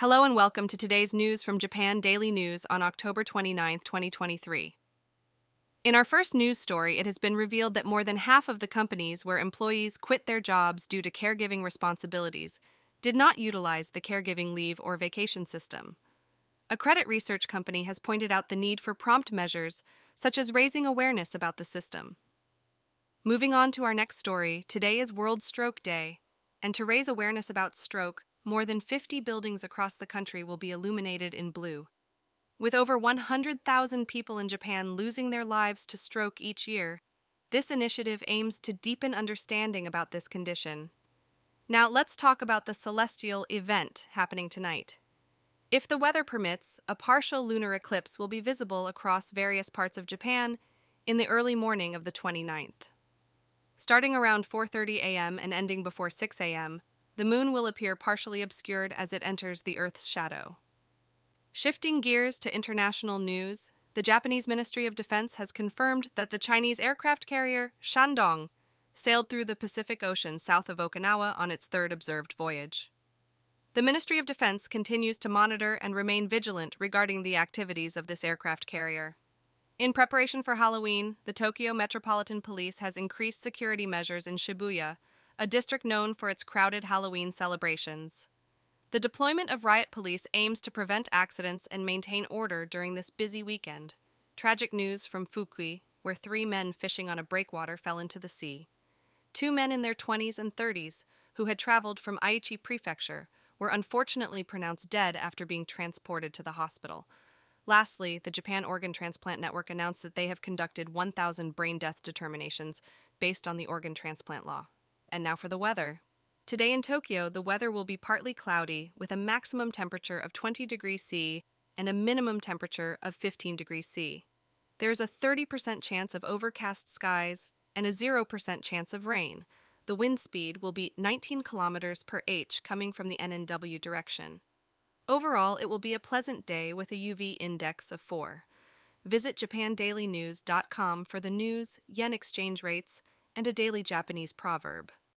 Hello and welcome to today's news from Japan Daily News on October 29, 2023. In our first news story, it has been revealed that more than half of the companies where employees quit their jobs due to caregiving responsibilities did not utilize the caregiving leave or vacation system. A credit research company has pointed out the need for prompt measures, such as raising awareness about the system. Moving on to our next story, today is World Stroke Day, and to raise awareness about stroke, more than 50 buildings across the country will be illuminated in blue. With over 100,000 people in Japan losing their lives to stroke each year, this initiative aims to deepen understanding about this condition. Now, let's talk about the celestial event happening tonight. If the weather permits, a partial lunar eclipse will be visible across various parts of Japan in the early morning of the 29th. Starting around 4:30 a.m. and ending before 6 a.m., the moon will appear partially obscured as it enters the Earth's shadow. Shifting gears to international news, the Japanese Ministry of Defense has confirmed that the Chinese aircraft carrier Shandong sailed through the Pacific Ocean south of Okinawa on its third observed voyage. The Ministry of Defense continues to monitor and remain vigilant regarding the activities of this aircraft carrier. In preparation for Halloween, the Tokyo Metropolitan Police has increased security measures in Shibuya, a district known for its crowded Halloween celebrations. The deployment of riot police aims to prevent accidents and maintain order during this busy weekend. Tragic news from Fukui, where three men fishing on a breakwater fell into the sea. Two men in their 20s and 30s, who had traveled from Aichi Prefecture, were unfortunately pronounced dead after being transported to the hospital. Lastly, the Japan Organ Transplant Network announced that they have conducted 1,000 brain death determinations based on the organ transplant law. And now for the weather. Today in Tokyo, the weather will be partly cloudy with a maximum temperature of 20 degrees C and a minimum temperature of 15 degrees C. There is a 30% chance of overcast skies and a 0% chance of rain. The wind speed will be 19 kilometers per h coming from the NNW direction. Overall, it will be a pleasant day with a UV index of 4. Visit japandailynews.com for the news, yen exchange rates, and a daily Japanese proverb.